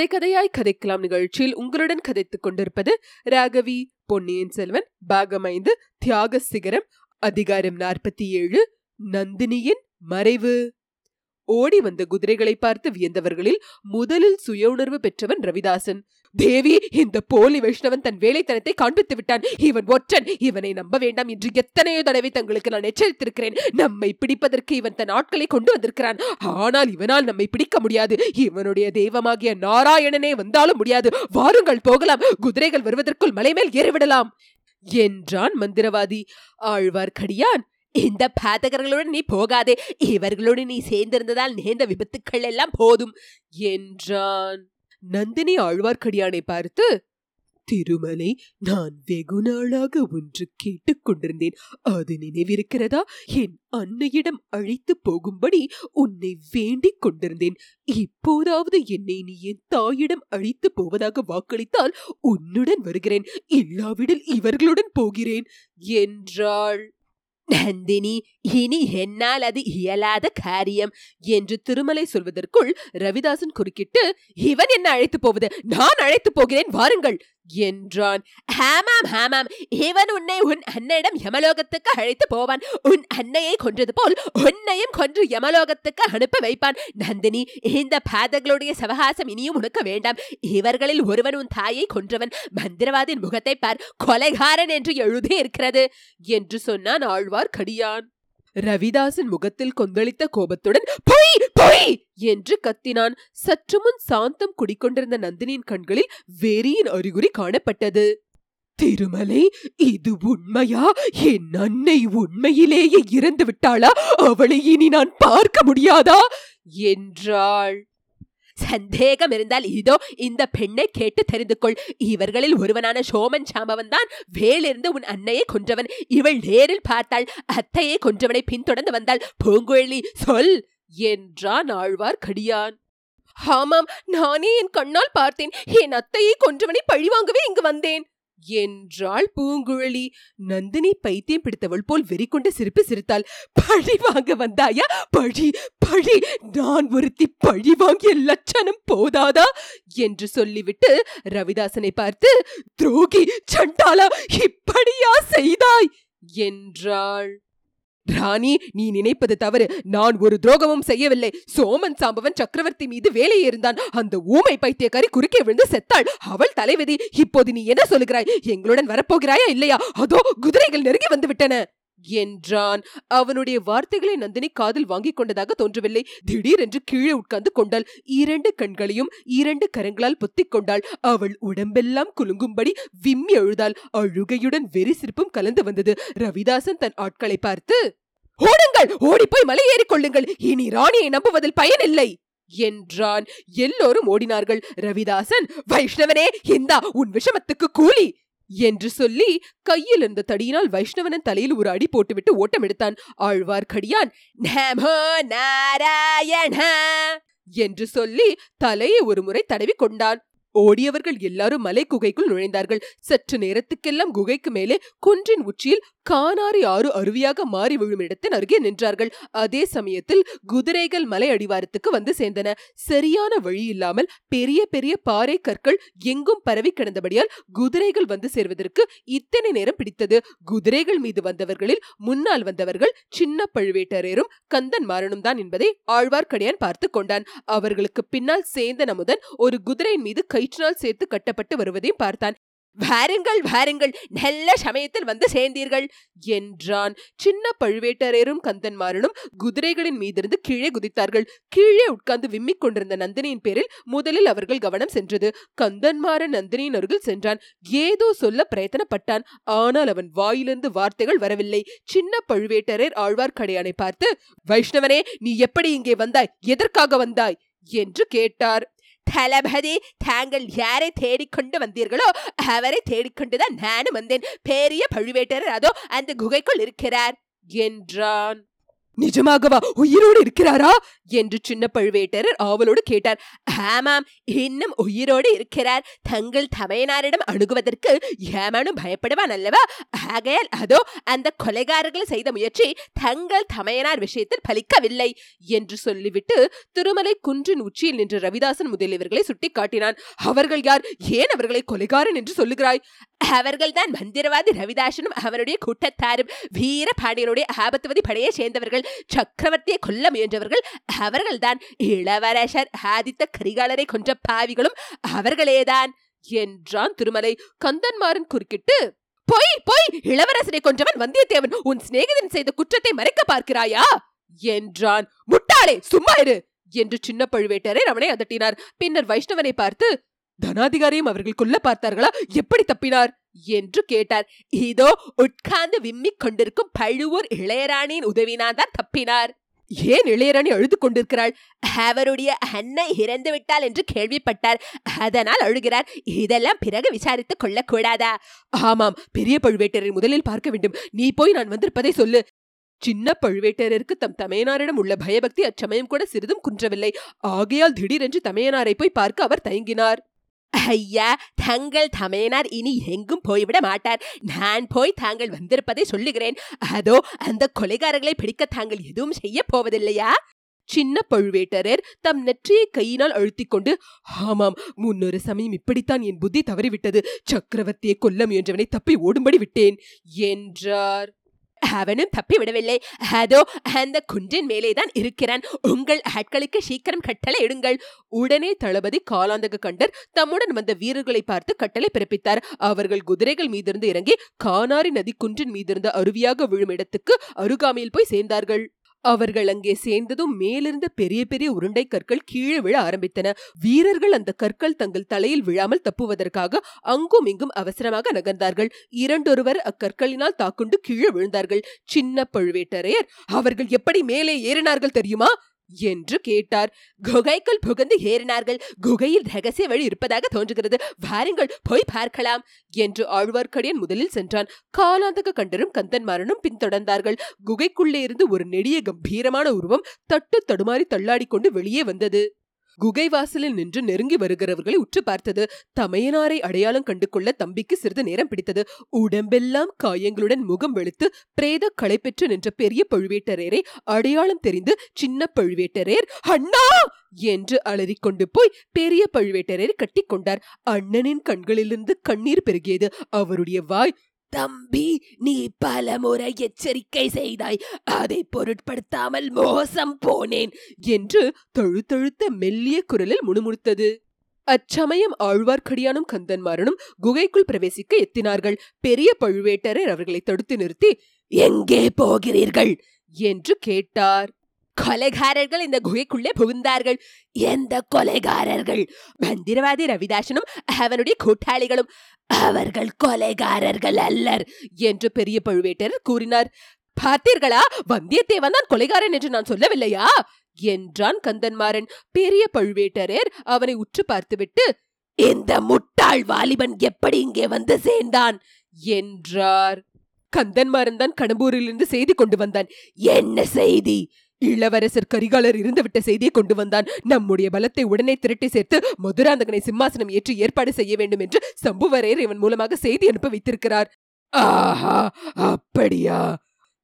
கதை கதையாய் கதைக்கலாம் நிகழ்ச்சியில் உங்களுடன் கதைத்துக் கொண்டிருப்பது ராகவி பொன்னியின் செல்வன் பாகம் ஐந்து தியாக சிகரம் அதிகாரம் நாற்பத்தி ஏழு நந்தினியின் மறைவு. ஓடி வந்த குதிரைகளை பார்த்து வியந்தவர்களில் முதலில் சுய உணர்வு பெற்றவன் ரவிதாசன். தேவி இந்த போலி வைஷ்ணவன் தன் வேலைத்தனத்தை காண்பித்து விட்டான். இவன் ஒற்றன். இவனை நம்ப வேண்டாம் என்று எத்தனையோ தடவை தங்களுக்கு நான் எச்சரித்திருக்கிறேன். நம்மை பிடிப்பதற்கு இவன் தன் ஆட்களை கொண்டு வந்திருக்கிறான். ஆனால் இவனால் நம்மை பிடிக்க முடியாது. இவனுடைய தெய்வமாகிய நாராயணனே வந்தாலும் முடியாது. வாருங்கள் போகலாம். குதிரைகள் வருவதற்குள் மலை மேல் ஏறிவிடலாம். என்றான் மந்திரவாதி. ஆழ்வார்க்கடியான் இந்த பாதகர்களுடன் நீ போகாதே. இவர்களோடு நீ சேர்ந்திருந்ததால் நேர்ந்த விபத்துக்கள் எல்லாம் போதும் என்றான். நந்தினி ஆழ்வார்க்கடியானை பார்த்து திருமலை நான் வெகு நாளாக ஒன்று கேட்டுக்கொண்டிருந்தேன் அது நினைவிருக்கிறதா? என் அன்னையிடம் அழைத்து போகும்படி உன்னை வேண்டிக் கொண்டிருந்தேன். இப்போதாவது என்னை நீ என் தாயிடம் அழைத்து போவதாக வாக்களித்தால் உன்னுடன் வருகிறேன். இல்லாவிடில் இவர்களுடன் போகிறேன். என்றாள். நந்தினி இனி என்னால் அது இயலாத காரியம் என்று திருமலை சொல்வதற்குள் ரவிதாசன் குறுக்கிட்டு இவன் என்ன அழைத்து போவது? நான் அழைத்து போகிறேன் வாருங்கள்! என்றான். ஹாமாம் ஹாமாம். இவன் உன்னை உன் அன்னையிடம் யமலோகத்துக்கு அழைத்து போவான். உன் அன்னையை கொன்றது போல் உன்னையும் கொன்று யமலோகத்துக்கு அனுப்ப வைப்பான். நந்தினி இந்த பாதகளுடைய சவகாசம் இனியும் உனக்கு வேண்டாம். இவர்களில் ஒருவன் உன் தாயை கொன்றவன். மந்திரவாதின் முகத்தை பார். கொலைகாரன் என்று எழுதி இருக்கிறது என்று சொன்னான் ஆழ்வார் கடியான் ரவிதாசன் முகத்தில் கொந்தளித்த கோபத்துடன் பொய் பொய்! என்று கத்தினான். சற்று முன் சாந்தம் குடிக்கொண்டிருந்த நந்தினியின் கண்களில் வெறியின் அறிகுறி காணப்பட்டது. திருமலை இது உண்மையா? என் அன்னை உண்மையிலேயே இறந்து விட்டாளா அவளை இனி நான் பார்க்க முடியாதா? என்றாள். சந்தேகம் இருந்தால் இதோ இந்த பெண்ணை கேட்டு தெரிந்து கொள் இவர்களில் ஒருவனான சோமன் சாம்பவன் தான் வேலிருந்து உன் அன்னையை கொன்றவன். இவள் நேரில் பார்த்தாள். அத்தையை கொன்றவனை பின்தொடர்ந்து வந்தாள். பூங்குழலி சொல்! என்றான் ஆழ்வார் கடியான். ஆமாம் நானே என் கண்ணால் பார்த்தேன். என் அத்தையை கொன்றவனை பழிவாங்கவே இங்கு வந்தேன். என்றாள் பூங்குழலி. நந்தினி பைத்தியம் பிடித்தவள் போல் வெறிக்கொண்டு சிரிப்பு சிரித்தாள். பழி வாங்க வந்தாயா? பழி பழி. நான் ஒருத்தி பழி வாங்கிய லட்சணம் போதாதா? என்று சொல்லிவிட்டு ரவிதாசனை பார்த்து துரோகி சண்டாளா இப்படியா செய்தாய்? என்றாள். ராணி நீ நினைப்பது தவறு. நான் ஒரு துரோகமும் செய்யவில்லை. சோமன் சாம்பவன் சக்கரவர்த்தி மீது வேலையே இருந்தான். அந்த ஊமை பைத்தியக்காரி குறுக்கே விழுந்து செத்தாள். அவள் தலைவிதி இப்போது நீ என்ன சொல்லுகிறாய்? எங்களுடன் வரப்போகிறாயா இல்லையா? அதோ குதிரைகள் நெருங்கி வந்து விட்டன. என்றான். அவனுடைய வார்த்தைகளை நந்தினி காதில் வாங்கிக் கொண்டதாக தோன்றவில்லை. திடீரென்று கீழே உட்கார்ந்து கொண்டாள். இரண்டு கண்களையும் இரண்டு கரங்களால் பொத்திக் கொண்டாள். அவள் உடம்பெல்லாம் குலுங்கும்படி விம்மி அழுதாள் அழுகையுடன் வெறி சிரிப்பும் கலந்து வந்தது. ரவிதாசன் தன் ஆட்களை பார்த்து ஓடுங்கள்! ஓடிப்போய் மலை ஏறிக்கொள்ளுங்கள் இனி ராணியை நம்புவதில் பயனில்லை! என்றான். எல்லோரும் ஓடினார்கள். ரவிதாசன் வைஷ்ணவனே இந்தா உன் விஷமத்துக்கு கூலி! என்று சொல்லி கையில் இருந்த தடியினால் வைஷ்ணவனன் தலையில் ஒரு அடி போட்டுவிட்டு ஓட்டம் எடுத்தான். ஆழ்வார்க்கடியான் நமோ நாராயண என்று சொல்லி தலையை ஒரு முறை தடவி கொண்டான். ஓடியவர்கள் எல்லாரும் மலை குகைக்குள் நுழைந்தார்கள். சற்று நேரத்துக்கெல்லாம் குகைக்கு மேலே குன்றின் உச்சியில் கானாரி ஆறு அருவியாக மாறி விழும் இடத்தின் அருகே நின்றார்கள். அதே சமயத்தில் குதிரைகள் மலை அடிவாரத்துக்கு வந்து சேர்ந்தன. சரியான வழி இல்லாமல் பெரிய பெரிய பாறை கற்கள் எங்கும் பரவி கிடந்தபடியால் குதிரைகள் வந்து சேர்வதற்கு இத்தனை நேரம் பிடித்தது. குதிரைகள் மீது வந்தவர்களில் முன்னால் வந்தவர்கள் சின்ன பழுவேட்டரையரும் கந்தன் மாறனும் தான் என்பதை ஆழ்வார்க்கடியான் பார்த்து கொண்டான். அவர்களுக்கு பின்னால் சேந்தன் அமுதன் ஒரு குதிரையின் மீது கயிற்றினால் சேர்த்து கட்டப்பட்டு வருவதையும் பார்த்தான். வாருங்கள் வாருங்கள் நல்ல சமயத்தில் வந்து சேர்ந்தீர்கள் என்றான். சின்ன பழுவேட்டரையரும் கந்தன்மாரனும் குதிரைகளின் மீதிருந்து கீழே குதித்தார்கள். கீழே உட்கார்ந்து விம்மிக் கொண்டிருந்த நந்தினியின் பேரில் முதலில் அவர்கள் கவனம் சென்றது. கந்தன்மாறன் நந்தினியின் அருகில் சென்றான். ஏதோ சொல்ல பிரயத்தனப்பட்டான். ஆனால் அவன் வாயிலிருந்து வார்த்தைகள் வரவில்லை. சின்ன பழுவேட்டரையர் ஆழ்வார்க்கடையானை பார்த்து வைஷ்ணவனே நீ எப்படி இங்கே வந்தாய்? எதற்காக வந்தாய்? என்று கேட்டார். தளபதி தாங்கள் யாரை தேடிக்கொண்டு வந்தீர்களோ அவரை தேடிக்கொண்டுதான் நானும் வந்தேன் பெரிய பழுவேட்டரர் அதோ அந்த குகைக்குள் இருக்கிறார் என்றான் நிஜமாகவா? உயிரோடு இருக்கிறாரா? என்று சின்ன பழுவேட்டரர் ஆவலோடு கேட்டார். ஆமாம் இன்னும் உயிரோடு இருக்கிறார். தங்கள் தமையனாரிடம் அணுகுவதற்கு ஏமானும் பயப்படுவான் அல்லவா? ஆகையால் அதோ அந்த கொலைகாரர்கள் செய்த முயற்சி தங்கள் தமையனார் விஷயத்தில் பலிக்கவில்லை என்று சொல்லிவிட்டு திருமலை குன்றின் உச்சியில் நின்ற ரவிதாசன் முதலியவர்களை சுட்டி காட்டினான் அவர்கள் யார்? ஏன் அவர்களை கொலைகாரன் என்று சொல்லுகிறாய்? அவர்கள்தான் மந்திரவாதி ரவிதாசனும் அவருடைய கூட்டத்தாரும். வீரபாண்டியனுடைய ஆபத்துவதி படையை சேர்ந்தவர்கள் சக்கரவர்த்தியை கொல்ல முயன்றவர்கள் அவர்கள்தான். இளவரசர் ஆதித்த கரிகாலரை கொன்ற பாவிகளும் அவர்களேதான் என்றான் திருமலை. கந்தன்மாறன் குறுக்கிட்டு பொய் பொய் இளவரசரை கொன்றவன் வந்தியத்தேவன் உன் சிநேகிதன் செய்த குற்றத்தை மறைக்க பார்க்கிறாயா? என்றான். முட்டாளே சும்மா இரு! என்று சின்ன பழுவேட்டரை அவனை அதட்டினார். பின்னர் வைஷ்ணவனை பார்த்து தனாதிகாரியும் அவர்கள் கொல்ல பார்த்தார்களா? எப்படி தப்பினார்? என்று கேட்டார். இதோ உட்கார்ந்து விம்மிக் கொண்டிருக்கும் பழுவூர் இளையராணியின் உதவினால் தான் தப்பினார். ஏன் இளையராணி அழுது கொண்டிருக்கிறாள்? அவருடைய அன்னை இறந்து விட்டாள் என்று கேள்விப்பட்டார். அதனால் அழுகிறார். இதெல்லாம் பிறகு விசாரித்துக் கொள்ளக்கூடாதா? ஆமாம் பெரிய பழுவேட்டரை முதலில் பார்க்க வேண்டும். நீ போய் நான் வந்திருப்பதை சொல்லு. சின்ன பழுவேட்டரருக்கு தம் தமையனாரிடம் உள்ள பயபக்தி அச்சமயம் கூட சிறிதும் குன்றவில்லை. ஆகையால் திடீரென்று தமையனாரை போய் பார்க்க அவர் தயங்கினார். ஐயா தங்கள் தமையனார் இனி எங்கும் போய்விட மாட்டார். நான் போய் தாங்கள் வந்திருப்பதை சொல்லுகிறேன். அதோ அந்த கொலைகாரர்களை பிடிக்க தாங்கள் எதுவும் செய்ய போவதில்லையா? சின்ன பழுவேட்டரர் தம் நெற்றியை கையினால் அழுத்திக் கொண்டு ஆமாம் முன்னொரு சமயம் இப்படித்தான் என் புத்தி தவறிவிட்டது. சக்கரவர்த்தியை கொல்ல முயன்றவனை தப்பி ஓடும்படி விட்டேன் என்றார். அவனும் தப்பிவிடவில்லை. அதோ அந்த குன்றின் மேலேதான் இருக்கிறான். உங்கள் ஆட்களுக்கு சீக்கிரம் கட்டளை இடுங்கள். உடனே தளபதி காலாந்தக கண்டர் தம்முடன் வந்த வீரர்களை பார்த்து கட்டளை பிறப்பித்தார். அவர்கள் குதிரைகள் மீதிருந்து இறங்கி கானாரி நதி குன்றின் மீதிருந்த அருவியாக விழும் இடத்துக்கு அருகாமையில் போய் சேர்ந்தார்கள். அவர்கள் அங்கே சேர்ந்ததும் மேலிருந்த பெரிய பெரிய உருண்டை கற்கள் கீழே விழ ஆரம்பித்தன. வீரர்கள் அந்த கற்கள் தங்கள் தலையில் விழாமல் தப்புவதற்காக அங்கும் இங்கும் அவசரமாக நகர்ந்தார்கள். இரண்டொருவர் அக்கற்களினால் தாக்குண்டு கீழே விழுந்தார்கள். சின்ன பழுவேட்டரையர் அவர்கள் எப்படி மேலே ஏறினார்கள் தெரியுமா? என்று கேட்டார். குகைக்குள் புகுந்து ஏறினார்கள். குகையில் ரகசிய வழி இருப்பதாக தோன்றுகிறது. வாருங்கள் போய் பார்க்கலாம் என்று ஆழ்வார்க்கடியன் முதலில் சென்றான். காலாந்தக கண்டரும் கந்தன்மாரனும் பின்தொடர்ந்தார்கள். குகைக்குள்ளே இருந்து ஒரு நெடிய கம்பீரமான உருவம் தட்டு தடுமாறி தள்ளாடிக்கொண்டு வெளியே வந்தது. குகை வாசலில் நின்று நெருங்கி வருகிறவர்களை உற்று பார்த்தது. தமையனாரை அடையாளம் கண்டு கொள்ள தம்பிக்கு சிறிது நேரம் பிடித்தது. உடம்பெல்லாம் காயங்களுடன் முகம் வெளுத்து பிரேத களை பெற்று நின்ற பெரிய பழுவேட்டரையரை அடையாளம் தெரிந்து சின்ன பழுவேட்டரையர் அண்ணா! என்று அலறிக்கொண்டு போய் பெரிய பழுவேட்டரையர் கட்டிக்கொண்டார் அண்ணனின் கண்களிலிருந்து கண்ணீர் பெருகியது. அவருடைய வாய் தம்பி நீ பல முறை எச்சரிக்கை செய்தாய். அதை பொருட்படுத்தாமல் மோசம் போனேன் என்று தழுத்தழுத்த மெல்லிய குரலில் முணுமுணுத்தது. அச்சமயம் ஆழ்வார்க்கடியானும் கந்தன்மாரனும் குகைக்குள் பிரவேசிக்க எத்தினார்கள். பெரிய பழுவேட்டரர் அவர்களை தடுத்து நிறுத்தி எங்கே போகிறீர்கள்? என்று கேட்டார். கொலைகாரர்கள் இந்த குகைக்குள்ளே புகுந்தார்கள். எந்த கொலைகாரர்கள்? மந்திரவாதி ரவிதாசனும் அவனுடைய கூட்டாளிகளும் அவர்கள் கொலைகாரர்கள் அல்லர் என்று பெரிய பழுவேட்டரர் கூறினார். பார்த்தீர்களா? வந்தியத்தேவன் தான் கொலைகாரன் என்று நான் சொல்லவில்லையா? என்றான் கந்தன்மாறன். பெரிய பழுவேட்டரர் அவனை உற்று பார்த்துவிட்டு இந்த முட்டாள் வாலிபன் எப்படி இங்கே வந்து சேர்ந்தான்? என்றார். கந்தன்மாறன் தான் கடம்பூரிலிருந்து செய்தி கொண்டு வந்தான். என்ன செய்தி? இளவரசர் கரிகாலர் இருந்துவிட்ட செய்தியை கொண்டு வந்தான். நம்முடைய பலத்தை உடனே திரட்டி சேர்த்து மதுராந்தகனை சிம்மாசனம் ஏற்றி ஏற்பாடு செய்ய வேண்டும் என்று சம்புவரையர் இவன் மூலமாக செய்தி அனுப்ப வைத்திருக்கிறார். ஆஹா அப்படியா?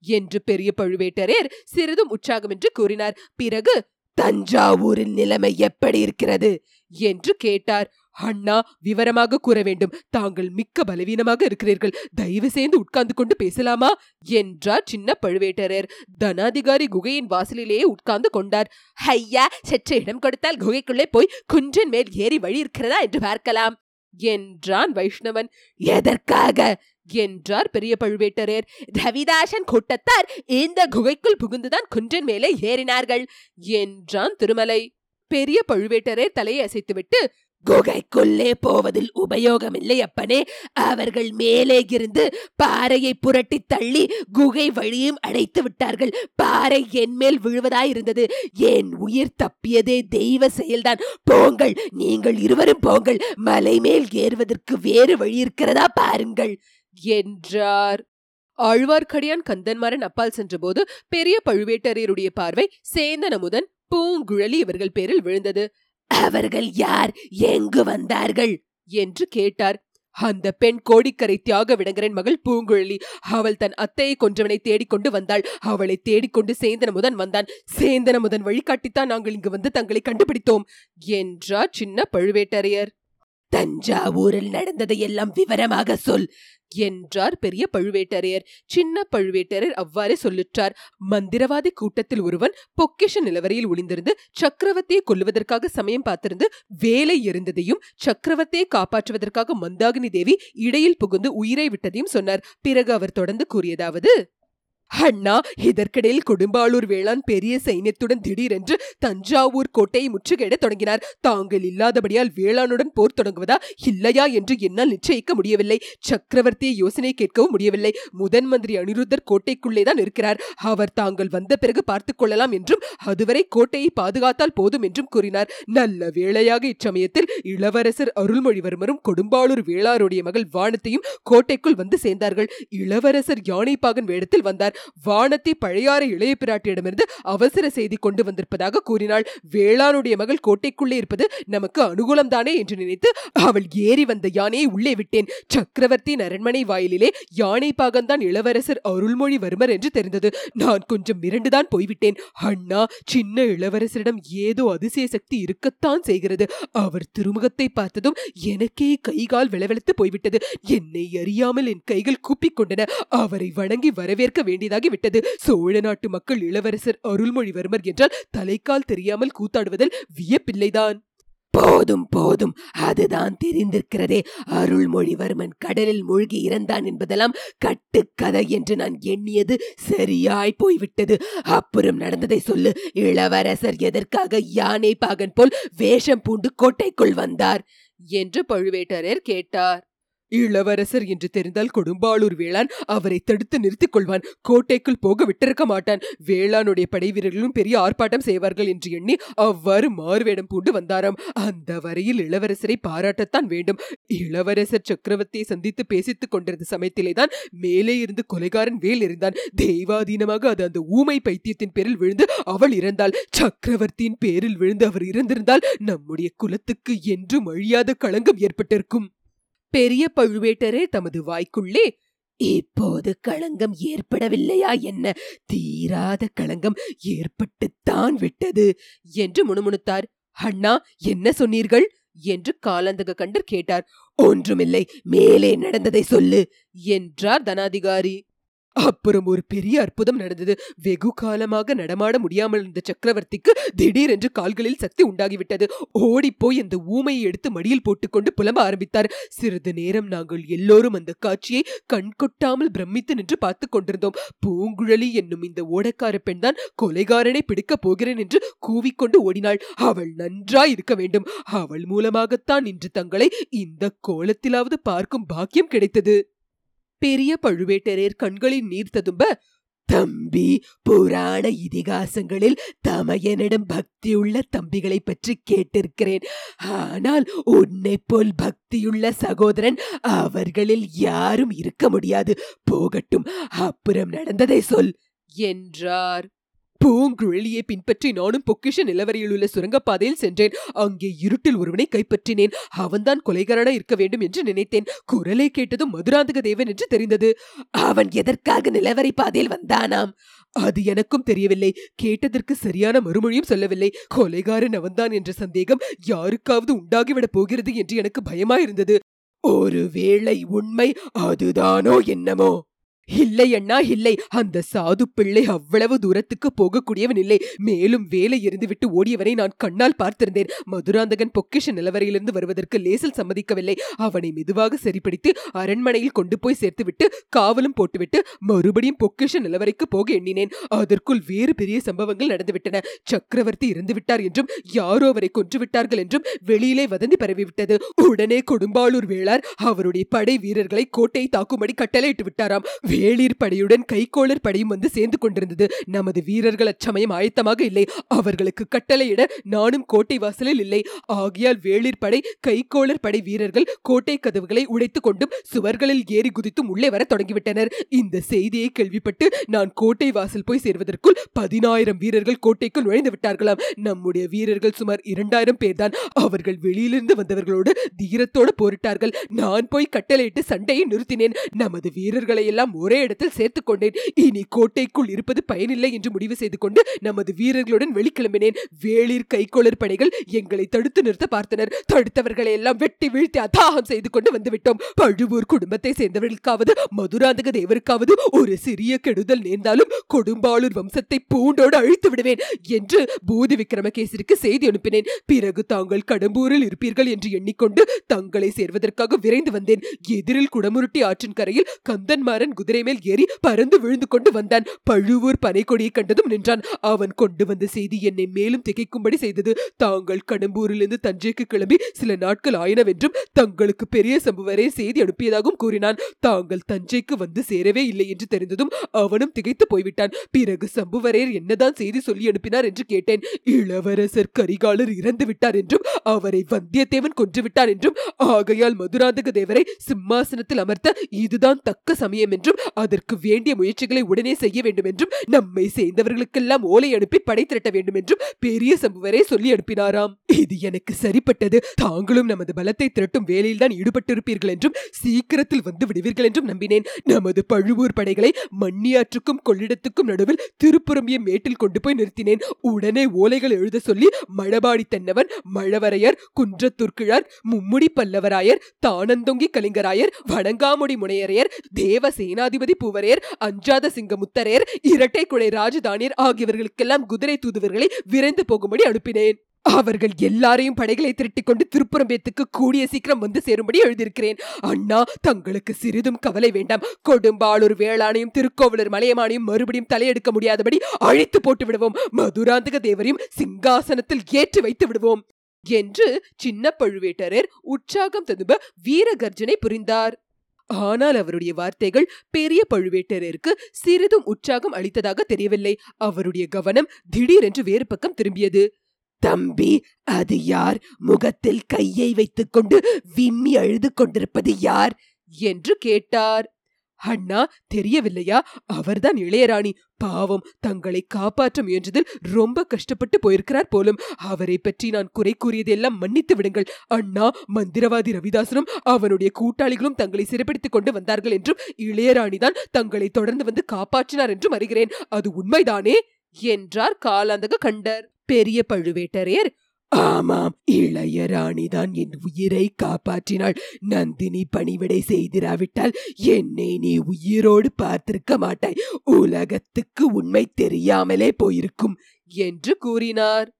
என்று பெரிய பழுவேட்டரையர் சிறிதும் உற்சாகம் என்று கூறினார். பிறகு தஞ்சாவூரின் நிலைமை எப்படி இருக்கிறது? என்று கேட்டார். அண்ணா விவரமாக கூற வேண்டும். தாங்கள் மிக்க பலவீனமாக இருக்கிறீர்கள். தயவு செய்து உட்கார்ந்து கொண்டு பேசலாமா? என்றார் சின்ன பழுவேட்டரர் தனாதிகாரி குகையின் வாசலிலேயே உட்கார்ந்து கொண்டார். ஐயா சற்று இடம் கொடுத்தால் குகைக்குள்ளே போய் குன்றின் மேல் ஏறி வழி இருக்கிறதா என்று பார்க்கலாம் என்றான் வைஷ்ணவன். எதற்காக? என்றார் பெரிய பழுவேட்டரர் ரவிதாசன் கூட்டத்தார் இந்த குகைக்குள் புகுந்துதான் குன்றின் மேலே ஏறினார்கள் என்றான் திருமலை. பெரிய பழுவேட்டரர் தலையை அசைத்துவிட்டு குகைக்குள்ளே போவதில் உபயோகமில்லை அப்பனே. அவர்கள் மேலே இருந்து பாறையை புரட்டி தள்ளி குகை வழியும் அடைத்து விட்டார்கள். பாறை என் மேல் விழுவதாயிருந்தது என் உயிர் தப்பியதே தெய்வ செயல்தான். போங்கள் நீங்கள் இருவரும் போங்கள். மலை மேல் ஏறுவதற்கு வேறு வழி இருக்கிறதா பாருங்கள். என்றார். ஆழ்வார்க்கடியான் கந்தன்மாறன் அப்பால் சென்றபோது பெரிய பழுவேட்டரையருடைய பார்வை சேந்தனமுதன் பூங்குழலி இவர்கள் பேரில் விழுந்தது. அவர்கள் யார்? எங்கு வந்தார்கள்? என்று கேட்டார். அந்த பெண் கோடிக்கரை தியாக விடங்கரின் மகள் பூங்குழலி. அவள் தன் அத்தையை கொன்றவனை தேடிக்கொண்டு வந்தாள். அவளை தேடிக்கொண்டு சேந்தனமுதன் வந்தான். சேந்தனமுதன் வழிகாட்டித்தான் நாங்கள் இங்கு வந்து தங்களை கண்டுபிடித்தோம் என்றார் சின்ன பழுவேட்டரையர். தஞ்சாவூரில் நடந்ததையெல்லாம் விவரமாக சொல் என்றார் பெரிய பழுவேட்டரையர். சின்ன பழுவேட்டரையர் அவ்வாறே சொல்லுற்றார் மந்திரவாதி கூட்டத்தில் ஒருவன் பொக்கிஷ நிலவரையில் ஒளிந்திருந்து சக்கரவர்த்தியை கொல்லுவதற்காக சமயம் பார்த்திருந்து வேலை இருந்ததையும் சக்கரவர்த்தியை காப்பாற்றுவதற்காக மந்தாகினி தேவி இடையில் புகுந்து உயிரை விட்டதையும் சொன்னார். பிறகு அவர் தொடர்ந்து கூறியதாவது அண்ணா இதற்கிடையில் கொடும்பாளூர் வேளாண் பெரிய சைன்யத்துடன் திடீரென்று தஞ்சாவூர் கோட்டையை முற்றுகையிடத் தொடங்கினார். தாங்கள் இல்லாதபடியால் வேளாணுடன் போர் தொடங்குவதா? இல்லையா என்று என்னால் நிச்சயிக்க முடியவில்லை. சக்கரவர்த்தியை யோசனை கேட்கவும் முடியவில்லை. முதன் மந்திரி அனிருத்தர் கோட்டைக்குள்ளே தான் இருக்கிறார். அவர் தாங்கள் வந்த பிறகு பார்த்துக் கொள்ளலாம் என்றும் அதுவரை கோட்டையை பாதுகாத்தால் போதும் என்றும் கூறினார். நல்ல வேளையாக இச்சமயத்தில் இளவரசர் அருள்மொழிவர்மரும் கொடும்பாளூர் வேளாருடைய மகள் வானத்தையும் கோட்டைக்குள் வந்து சேர்ந்தார்கள். இளவரசர் யானைப்பாகன் வேடத்தில் வந்தார். வானத்தை பழையாற இளைய பிராட்டியிடமிருந்து அவசர செய்தி கொண்டு வந்திருப்பதாக கூறினாள். வேளானுடைய மகள் கோட்டைக்குள்ளே இருப்பது நமக்கு அனுகூலம்தானே என்று நினைத்து அவள் ஏறி வந்த யானையை உள்ளே விட்டேன். சக்கரவர்த்தியின் அரண்மனை வாயிலிலே யானை பாகன்தான் இளவரசர் அருள்மொழிவர்மர் என்று தெரிந்தது. நான் கொஞ்சம் மிரண்டுதான் போய்விட்டேன். அண்ணா சின்ன இளவரசரிடம் ஏதோ அதிசய சக்தி இருக்கத்தான் செய்கிறது. அவர் திருமுகத்தை பார்த்ததும் எனக்கே கை கால் விளவெழுத்து போய்விட்டது. என்னை அறியாமல் என் கைகள் கூப்பிக் கொண்டன. அவரை வணங்கி வரவேற்க வேண்டிய வேண்டியதாகி விட்டது. சோழ நாட்டு மக்கள் இளவரசர் அருள்மொழிவர்மர் என்றால் தலைக்கால் தெரியாமல் கூத்தாடுவதில் வியப்பில்லைதான். போதும் போதும். அதுதான் தெரிந்திருக்கிறதே. அருள்மொழிவர்மன் கடலில் மூழ்கி இறந்தான் என்பதெல்லாம் கட்டுக்கதை என்று நான் எண்ணியது சரியாய் போய்விட்டது. அப்புறம் நடந்ததை சொல்லு. இளவரசர் எதற்காக யானை பாகன் போல் வேஷம் பூண்டு கோட்டைக்குள் வந்தார்? என்று பழுவேட்டரையர் கேட்டார். இளவரசர் என்று தெரிந்தால் கொடும்பாளூர் வேளான் அவரை தடுத்து நிறுத்திக் கொள்வான். கோட்டைக்குள் போக விட்டிருக்க மாட்டான். வேளானுடைய படை வீரர்களும் பெரிய ஆர்ப்பாட்டம் செய்வார்கள் என்று எண்ணி அவ்வாறு மாறுவேடம் பூண்டு வந்தாராம். அந்த வரையில் இளவரசரை பாராட்டத்தான் வேண்டும். இளவரசர் சக்கரவர்த்தியை சந்தித்து பேசித்துக் கொண்டிருந்த சமயத்திலேதான் மேலே இருந்து கொலைகாரன் வேல் இருந்தான் தெய்வாதீனமாக அது அந்த ஊமை பைத்தியத்தின் பேரில் விழுந்து அவள் இறந்தாள். சக்கரவர்த்தியின் பேரில் விழுந்து அவர் இறந்திருந்தால் நம்முடைய குலத்துக்கு என்றும் அழியாத களங்கம் ஏற்பட்டிருக்கும். பெரிய பழுவேட்டரே தமது வாய்க்குள்ளே இப்போது களங்கம் ஏற்படவில்லையா என்ன? தீராத களங்கம் ஏற்பட்டுத்தான் விட்டது என்று முணுமுணுத்தார். அண்ணா என்ன சொன்னீர்கள்? என்று காலந்தக கண்டர் கேட்டார். ஒன்றுமில்லை மேலே நடந்ததை சொல்லு என்றார் தனாதிகாரி. அப்புறம் ஒரு பெரிய அற்புதம் நடந்தது. வெகு காலமாக நடமாட முடியாமல் இருந்த சக்கரவர்த்திக்கு திடீரென்று கால்களில் சக்தி உண்டாகிவிட்டது. ஓடிப்போய் அந்த ஊமையை எடுத்து மடியில் போட்டுக்கொண்டு புலம்ப ஆரம்பித்தார். சிறிது நேரம் நாங்கள் எல்லோரும் அந்த காட்சியை கண்கொட்டாமல் பிரமித்து நின்று பார்த்து கொண்டிருந்தோம். பூங்குழலி என்னும் இந்த ஓடக்கார பெண்தான் கொலைகாரனை பிடிக்கப் போகிறேன் என்று கூவிக்கொண்டு ஓடினாள். அவள் நன்றாய் இருக்க வேண்டும். அவள் மூலமாகத்தான் இன்று தங்களை இந்த கோலத்திலாவது பார்க்கும் பாக்கியம் கிடைத்தது. பெரிய பழுவேட்டரையர் கண்களில் நீர் ததும்ப தம்பி புராண இதிகாசங்களில் தமையனிடம் பக்தியுள்ள தம்பிகளை பற்றி கேட்டிருக்கிறேன். ஆனால் உன்னை போல் பக்தியுள்ள சகோதரன் அவர்களில் யாரும் இருக்க முடியாது. போகட்டும் அப்புறம் நடந்ததை சொல் என்றார். பூங்குழலியை பின்பற்றி நானும் பொக்கிஷ நிலவரையில் உள்ள சுரங்கப்பாதையில் சென்றேன். அங்கே இருட்டில் ஒருவனை கைப்பற்றினேன். அவன்தான் கொலைகாரனா இருக்க வேண்டும் என்று நினைத்தேன். குரலை கேட்டதும் மதுராந்தக தேவன் என்று தெரிந்தது. அவன் எதற்காக நிலவரை பாதையில் வந்தானாம்? அது எனக்கும் தெரியவில்லை. கேட்டதற்கு சரியான மறுமொழியும் சொல்லவில்லை. கொலைகாரன் அவன்தான் என்ற சந்தேகம் யாருக்காவது உண்டாகிவிடப் போகிறது என்று எனக்கு பயமாயிருந்தது. ஒருவேளை உண்மை அதுதானோ என்னமோ? இல்லை அண்ணா இல்லை. அந்த சாது பிள்ளை அவ்வளவு தூரத்துக்கு போகக்கூடியவன் இல்லை. மேலும் வேலை எறிந்துவிட்டு ஓடியவனை நான் கண்ணால் பார்த்திருந்தேன். மதுராந்தகன் பொக்கிஷ நிலவரையிலிருந்து வருவதற்கு லேசில் சம்மதிக்கவில்லை. அவனை மெதுவாக சரிப்படுத்தி அரண்மனையில் கொண்டு போய் சேர்த்துவிட்டு காவலும் போட்டுவிட்டு மறுபடியும் பொக்கிஷ நிலவரைக்கு போக எண்ணினேன். அதற்குள் வேறு பெரிய சம்பவங்கள் நடந்துவிட்டன. சக்கரவர்த்தி இறந்துவிட்டார் என்றும் யாரோ அவரை கொன்று விட்டார்கள் என்றும் வெளியிலே வதந்தி பரவிவிட்டது. உடனே கொடும்பாளூர் வேளார் அவருடைய படை வீரர்களை கோட்டையை தாக்கும்படி கட்டளையிட்டு விட்டாராம். வேளிர் படையுடன் கைகோளர் படையும் வந்து சேர்ந்து கொண்டிருந்தது. நமது வீரர்கள் அச்சமயம் ஆயத்தமாக இல்லை. அவர்களுக்கு கட்டளையிட நானும் கோட்டை வாசலில் இல்லை. ஆகியால் வேளிர் படை கைகோளர் படை வீரர்கள் கோட்டை கதவுகளை உடைத்துக் கொண்டும் சுவர்களில் ஏறி குதித்தும் உள்ளே வர தொடங்கிவிட்டனர். இந்த செய்தியை கேள்விப்பட்டு நான் கோட்டை வாசல் போய் சேர்வதற்குள் பதினாயிரம் வீரர்கள் கோட்டைக்குள் நுழைந்து விட்டார்களாம். நம்முடைய வீரர்கள் சுமார் இரண்டாயிரம் பேர்தான். அவர்கள் வெளியிலிருந்து வந்தவர்களோடு தீரத்தோடு போரிட்டார்கள். நான் போய் கட்டளையிட்டு சண்டையை நிறுத்தினேன். நமது வீரர்களை எல்லாம் ஒரே இடத்தில் சேர்த்துக் கொண்டேன். இனி கோட்டைக்குள் இருப்பது பயனில்லை என்று முடிவு செய்து கொண்டு நமது வீரர்களுடன் வெளிக்கிளம்பினேன். வேளிர் கைக்கோளர் படைகள் எங்களை தடுத்து நிறுத்த பார்த்தனர். தடுத்தவர்களை எல்லாம் வெட்டி வீழ்த்தி அதாகம் செய்து கொண்டு வந்துவிட்டோம். பழுவூர் குடும்பத்தை சேர்ந்தவர்களுக்காவது மதுராந்தக தேவருக்காவது ஒரு சிறிய கெடுதல் நேர்ந்தாலும் கொடும்பாளூர் வம்சத்தை பூண்டோடு அழித்து விடுவேன் என்று பூதி விக்ரமகேசருக்கு செய்தி அனுப்பினேன். பிறகு தாங்கள் கடம்பூரில் இருப்பீர்கள் என்று எண்ணிக்கொண்டு தங்களை சேர்வதற்காக விரைந்து வந்தேன். எதிரில் குடமுருட்டி ஆற்றின் கரையில் கந்தன்மாறன் குதிரை குதிரை மேல் ஏறி பறந்து விழுந்து கொண்டு வந்தான். பழுவூர் பனைக்கொடியை கண்டதும் நின்றான். அவன் கொண்டு வந்த செய்தி என்னை மேலும் திகைக்கும்படி செய்தது. தாங்கள் கடம்பூரிலிருந்து தஞ்சைக்கு கிளம்பி சில நாட்கள் ஆயினவென்றும் தங்களுக்கு பெரிய சம்புவரே செய்தி அனுப்பியதாகவும் கூறினான். தாங்கள் தஞ்சைக்கு வந்து சேரவே இல்லை என்று தெரிந்ததும் அவனும் திகைத்து போய்விட்டான். பிறகு சம்புவரையர் என்னதான் செய்தி சொல்லி அனுப்பினார் என்று கேட்டேன். இளவரசர் கரிகாலர் இறந்து விட்டார் என்றும் அவரை வந்தியத்தேவன் கொன்று விட்டார் என்றும் ஆகையால் மதுராந்தக தேவரை சிம்மாசனத்தில் அமர்த்த இதுதான் தக்க சமயம் என்றும் அதற்கு வேண்டிய முயற்சிகளை உடனே செய்ய வேண்டும் என்றும் நம்மை சேர்ந்தவர்களுக்கெல்லாம் ஓலை அனுப்பி படை திரட்ட வேண்டும் என்றும் பெரிய சம்புவரே சொல்லி அனுப்பினாராம். இது எனக்கு சரிப்பட்டது. தாங்களும் நமது பலத்தை திரட்டும் வேலையில் தான் ஈடுபட்டிருப்பீர்கள் என்றும் சீக்கிரத்தில் வந்து விடுவீர்கள் என்றும் நம்பினேன். நமது பழுவூர் படைகளை மண்ணியாற்றுக்கும் கொள்ளிடத்துக்கும் நடுவில் திருப்புறம்பிய மேட்டில் கொண்டு போய் நிறுத்தினேன். உடனே ஓலைகள் எழுத சொல்லி மழபாடி தென்னவன் மழவரையர் குன்றத்துர்க்கிழார் மும்முடி பல்லவராயர் தானந்தொங்கி கலிங்கராயர் வணங்காமுடி முனையரையர் தேவசேனா சேனாதிபதி பூவரேர் அஞ்சாத சிங்க முத்தரையர் இரட்டை குடை ராஜதானியர் ஆகியவர்களுக்கெல்லாம் குதிரை தூதுவர்களை விரைந்து போகும்படி அனுப்பினேன். அவர்கள் எல்லாரையும் படைகளை திரட்டிக் கொண்டு திருப்புறம்பேத்துக்கு கூடிய சீக்கிரம் வந்து சேரும்படி எழுதியிருக்கிறேன். அண்ணா தங்களுக்கு சிறிதும் கவலை வேண்டாம். கொடும்பாளூர் வேளாணையும் திருக்கோவிலூர் மலையமானையும் மறுபடியும் தலையெடுக்க முடியாதபடி அழித்து போட்டு விடுவோம். மதுராந்தக தேவரையும் சிங்காசனத்தில் ஏற்றி வைத்து விடுவோம். என்று சின்ன பழுவேட்டரர் உற்சாகம் ததும்ப வீரகர்ஜனை புரிந்தார். ஆனால் அவருடைய வார்த்தைகள் பெரிய பழுவேட்டரருக்கு சிறிதும் உற்சாகம் அளித்ததாக தெரியவில்லை. அவருடைய கவனம் திடீரென்று வேறு பக்கம் திரும்பியது. தம்பி அது யார்? முகத்தில் கையை வைத்துக்கொண்டு விம்மி அழுது கொண்டிருப்பது யார்? என்று கேட்டார். அண்ணா தெரியவில்லையா? அவர்தான் இளையராணி. பாவம் தங்களை காப்பாற்ற முயன்றதில் ரொம்ப கஷ்டப்பட்டு போயிருக்கிறார் போலும். அவரை பற்றி நான் குறை கூறியதெல்லாம் மன்னித்து விடுங்கள். அண்ணா மந்திரவாதி ரவிதாசனும் அவனுடைய கூட்டாளிகளும் தங்களை சிறைப்படுத்திக் கொண்டு வந்தார்கள் என்றும் இளையராணிதான் தங்களை தொடர்ந்து வந்து காப்பாற்றினார் என்றும் அறிகிறேன். அது உண்மைதானே? என்றார் காலாந்தக கண்டர். பெரிய பழுவேட்டரையர் ஆமாம் இளையராணிதான் என் உயிரை காப்பாற்றினாள். நந்தினி பணிவிடை செய்திராவிட்டால் என்னை நீ உயிரோடு பார்த்திருக்க மாட்டாய். உலகத்துக்கு உண்மை தெரியாமலே போயிருக்கும் என்று கூறினார்.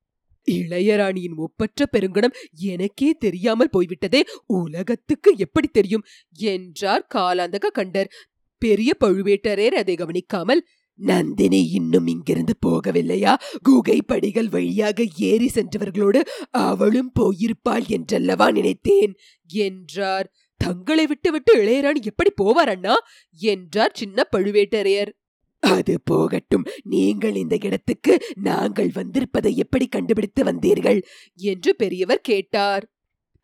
இளையராணியின் ஒப்பற்ற பெருங்குணம் எனக்கே தெரியாமல் போய்விட்டதே. உலகத்துக்கு எப்படி தெரியும்? என்றார் காலாந்தக கண்டர். பெரிய பழுவேட்டரையர் அதை கவனிக்காமல் நந்தினி இன்னும் இங்கிருந்து போகவில்லையா? குகை படிகள் வழியாக ஏறி சென்றவர்களோடு அவளும் போயிருப்பாள் என்றல்லவா நினைத்தேன். என்றார். தங்களை விட்டுவிட்டு இளையராணி எப்படி போவார் அண்ணா? என்றார் சின்ன பழுவேட்டரையர். அது போகட்டும். நீங்கள் இந்த இடத்துக்கு நாங்கள் வந்திருப்பதை எப்படி கண்டுபிடித்து வந்தீர்கள்? என்று பெரியவர் கேட்டார்.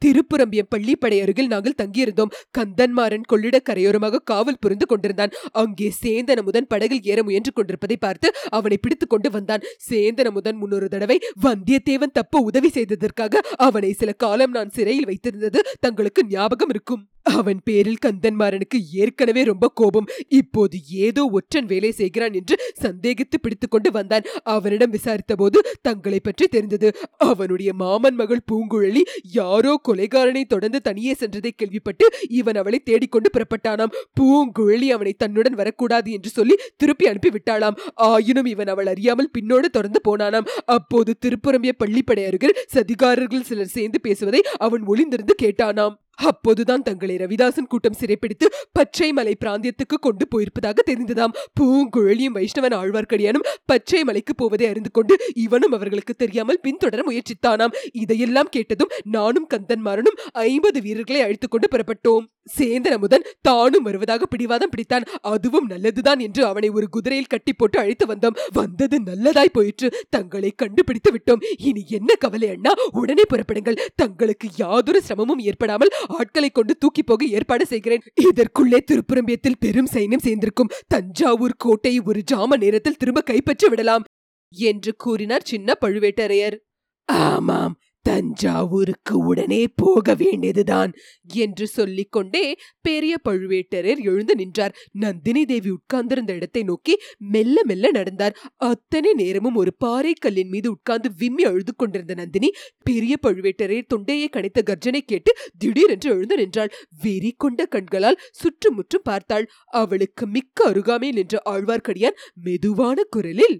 திருப்புரம்பியம் பள்ளிப்படை அருகில் நாங்கள் தங்கியிருந்தோம். கந்தன்மாறன் கொள்ளிட கரையோரமாக காவல் புரிந்து கொண்டிருந்தான். அங்கே சேந்தன முதன் படகில் ஏற முயன்று கொண்டிருப்பதை பார்த்து அவனை பிடித்துக் கொண்டு வந்தான். சேந்தன முதன் முன்னொரு தடவை வந்தியத்தேவன் தப்ப உதவி செய்ததற்காக அவனை சில காலம் நான் சிறையில் வைத்திருந்தது தங்களுக்கு ஞாபகம் இருக்கும். அவன் பேரில் கந்தன்மாறனுக்கு ஏற்கனவே ரொம்ப கோபம். இப்போது ஏதோ ஒற்றன் வேலை செய்கிறான் என்று சந்தேகித்து பிடித்துக்கொண்டு வந்தான். அவனிடம் விசாரித்த போது தங்களை பற்றி தெரிந்தது. அவனுடைய மாமன் மகள் பூங்குழலி யாரோ கொலைகாரனை தொடர்ந்து தனியே சென்றதை கேள்விப்பட்டு இவன் அவளை தேடிக்கொண்டு புறப்பட்டானாம். பூங்குழலி அவனை தன்னுடன் வரக்கூடாது என்று சொல்லி திருப்பி அனுப்பி விட்டாளாம் ஆயினும் இவன் அவள் அறியாமல் பின்னோடு தொடர்ந்து போனானாம். அப்போது திருப்புறம்பிய பள்ளிப்படை அருகில் சதிகாரர்கள் சிலர் சேர்ந்து பேசுவதை அவன் ஒளிந்திருந்து கேட்டானாம். அப்போதுதான் தங்களை ரவிதாசன் கூட்டம் சிறைப்பிடித்து பச்சை மலை பிராந்தியத்துக்கு கொண்டு போயிருப்பதாக தெரிந்ததாம். பூங்குழலியும் வைஷ்ணவன் ஆழ்வார்க்கடியானும் பச்சை மலைக்கு போவதை அறிந்து கொண்டு இவனும் அவர்களுக்கு தெரியாமல் பின்தொடர முயற்சித்தானாம். இதையெல்லாம் கேட்டதும் நானும் கந்தன்மாரனும் ஐம்பது வீரர்களை அழைத்துக் கொண்டு புறப்பட்டோம். சேந்தன் அமுதன் தானும் வருவதாக பிடிவாதம் பிடித்தான். அதுவும் நல்லதுதான் என்று அவனை ஒரு குதிரையில் கட்டி போட்டு அழைத்து வந்தோம். வந்தது நல்லதாய் போயிற்று. தங்களை கண்டுபிடித்து விட்டோம். இனி என்ன கவலை அண்ணா? உடனே புறப்படுங்கள். தங்களுக்கு யாதொரு சிரமமும் ஏற்படாமல் ஆட்களை கொண்டு தூக்கி போக ஏற்பாடு செய்கிறேன். இதற்குள்ளே திருப்புரம்பியத்தில் பெரும் சைன்யம் சேர்ந்திருக்கும் தஞ்சாவூர் கோட்டையை ஒரு ஜாம நேரத்தில் திரும்ப கைப்பற்றி விடலாம் என்று கூறினார் சின்ன பழுவேட்டரையர். ஆமாம் தஞ்சாவூருக்கு உடனே போக வேண்டியதுதான் என்று சொல்லிக்கொண்டே பெரிய பழுவேட்டரர் எழுந்து நின்றார். நந்தினி தேவி உட்கார்ந்திருந்த இடத்தை நோக்கி மெல்ல மெல்ல நடந்தார். அத்தனை நேரமும் ஒரு பாறைக்கல்லின் மீது உட்கார்ந்து விம்மி அழுது கொண்டிருந்த நந்தினி பெரிய பழுவேட்டரையர் தொண்டையை கணித்த கர்ஜனை கேட்டு திடீரென்று எழுந்து நின்றாள். வெறி கொண்ட கண்களால் சுற்றுமுற்றும் பார்த்தாள். அவளுக்கு மிக்க அருகாமையில் நின்ற ஆழ்வார்க்கடியான் மெதுவான குரலில்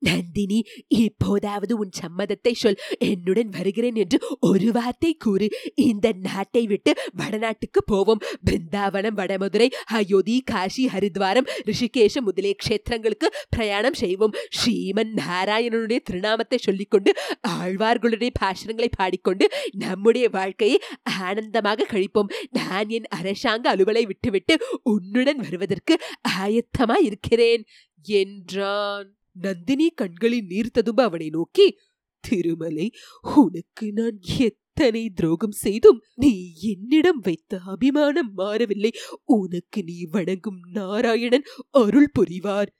நந்தினி இப்போதாவது உன் சம்மதத்தை சொல். என்னுடன் வருகிறேன் என்று ஒரு வார்த்தை கூறு. இந்த நாட்டை விட்டு வடநாட்டுக்கு போவோம். பிருந்தாவனம் வடமதுரை அயோத்தி காஷி ஹரித்வாரம் ரிஷிகேஷம் முதலிய க்ஷேத்திரங்களுக்கு பிரயாணம் செய்வோம். ஸ்ரீமன் நாராயணனுடைய திருநாமத்தை சொல்லிக்கொண்டு ஆழ்வார்களுடைய பாஷணங்களை பாடிக்கொண்டு நம்முடைய வாழ்க்கையை ஆனந்தமாக கழிப்போம். நான் என் அரசாங்க அலுவலை விட்டுவிட்டு உன்னுடன் வருவதற்கு ஆயத்தமாய் இருக்கிறேன் என்றான். நந்தினி கண்களில் நீர் ததும்ப அவனை நோக்கி திருமலை உனக்கு நான் எத்தனை துரோகம் செய்தும் நீ என்னிடம் வைத்த அபிமானம் மாறவில்லை. உனக்கு நீ வணங்கும் நாராயணன் அருள் புரிவார்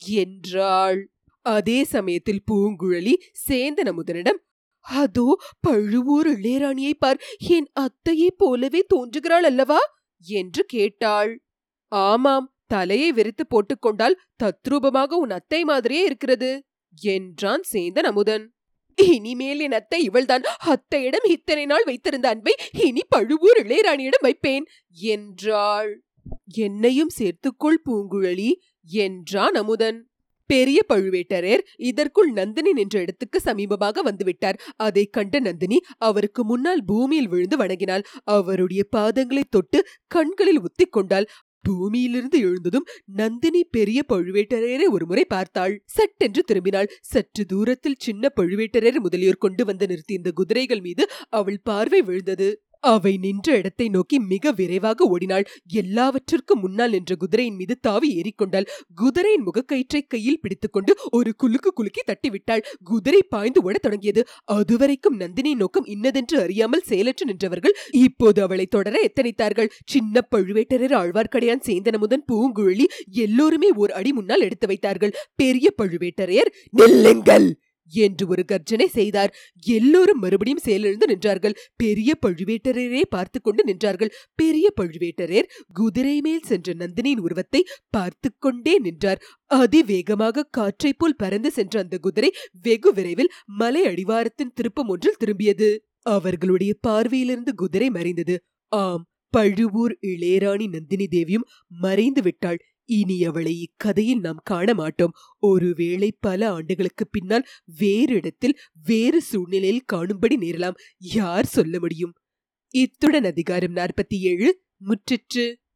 என்றாள். அதே சமயத்தில் பூங்குழலி சேந்தன் அமுதனிடம் அதோ பழுவூர் இளையராணியை பார். என் அத்தையைப் போலவே தோன்றுகிறாள் அல்லவா? என்று கேட்டாள். ஆமாம் தலையை விரித்து போட்டுக்கொண்டால் தத்ரூபமாக உன் அத்தை மாதிரியே இருக்கிறது என்றான் சேந்தன் அமுதன். இனிமேல் என் அத்தை இவள்தான். அத்தையிடம் இத்தனை நாள் வைத்திருந்த அன்பை இனி பழுவூர் இளையராணியிடம் வைப்பேன் என்றாள். என்னையும் சேர்த்துக்கொள் பூங்குழலி என்றான் அமுதன். பெரிய பழுவேட்டரர் இதற்குள் நந்தினி நின்ற இடத்துக்கு சமீபமாக வந்துவிட்டார். அதைக் கண்ட நந்தினி அவருக்கு முன்னால் பூமியில் விழுந்து வணங்கினாள். அவருடைய பாதங்களை தொட்டு கண்களில் உத்திக்கொண்டாள் பூமியிலிருந்து எழுந்ததும் நந்தினி பெரிய பழுவேட்டரையரை ஒருமுறை பார்த்தாள். சட்டென்று திரும்பினாள். சற்று தூரத்தில் சின்ன பழுவேட்டரையர் முதலியோர் கொண்டு வந்து நிறுத்தியிருந்த குதிரைகள் மீது அவள் பார்வை விழுந்தது. அவை நின்ற இடத்தை நோக்கி மிக விரைவாக ஓடினாள். எல்லாவற்றிற்கும் முன்னால் நின்ற குதிரையின் மீது தாவி ஏறிக்கொண்டாள். குதிரையின் முகக்கயிற்றை கையில் பிடித்துக்கொண்டு ஒரு குலுக்கு குலுக்கி தட்டிவிட்டாள். குதிரை பாய்ந்து ஓடத் தொடங்கியது. அதுவரைக்கும் நந்தினியின் நோக்கம் இன்னதென்று அறியாமல் செயலற்று நின்றவர்கள் இப்போது அவளை தொடர எத்தனைத்தார்கள்? சின்ன பழுவேட்டரர் ஆழ்வார்க்கடையான் சேந்தனமுதன் பூங்குழலி எல்லோருமே ஓர் அடி முன்னால் எடுத்து வைத்தார்கள். பெரிய பழுவேட்டரையர் நெல்லுங்கள்! என்று ஒரு கர்ஜனை செய்தார். எல்லோரும் மறுபடியும் செயலிழந்து நின்றார்கள். பெரிய பழுவேட்டரையரே பார்த்து கொண்டு நின்றார்கள். பெரிய பழுவேட்டரையர் குதிரை மேல் சென்ற நந்தினியின் உருவத்தை பார்த்து கொண்டே நின்றார். அதிவேகமாக காற்றைப் போல் பறந்து சென்ற அந்த குதிரை வெகு விரைவில் மலை அடிவாரத்தின் திருப்பம் ஒன்றில் திரும்பியது. அவர்களுடைய பார்வையிலிருந்து குதிரை மறைந்தது. ஆம் பழுவூர் இளையராணி நந்தினி தேவியும் மறைந்து விட்டாள். இனி அவளை இக்கதையில் நாம் காண மாட்டோம் ஒருவேளை பல ஆண்டுகளுக்கு பின்னால் வேறு இடத்தில் வேறு சூழ்நிலையில் காணும்படி நேரலாம். யார் சொல்ல முடியும்? இத்துடன் அதிகாரம் நாற்பத்தி ஏழு முற்றிற்று.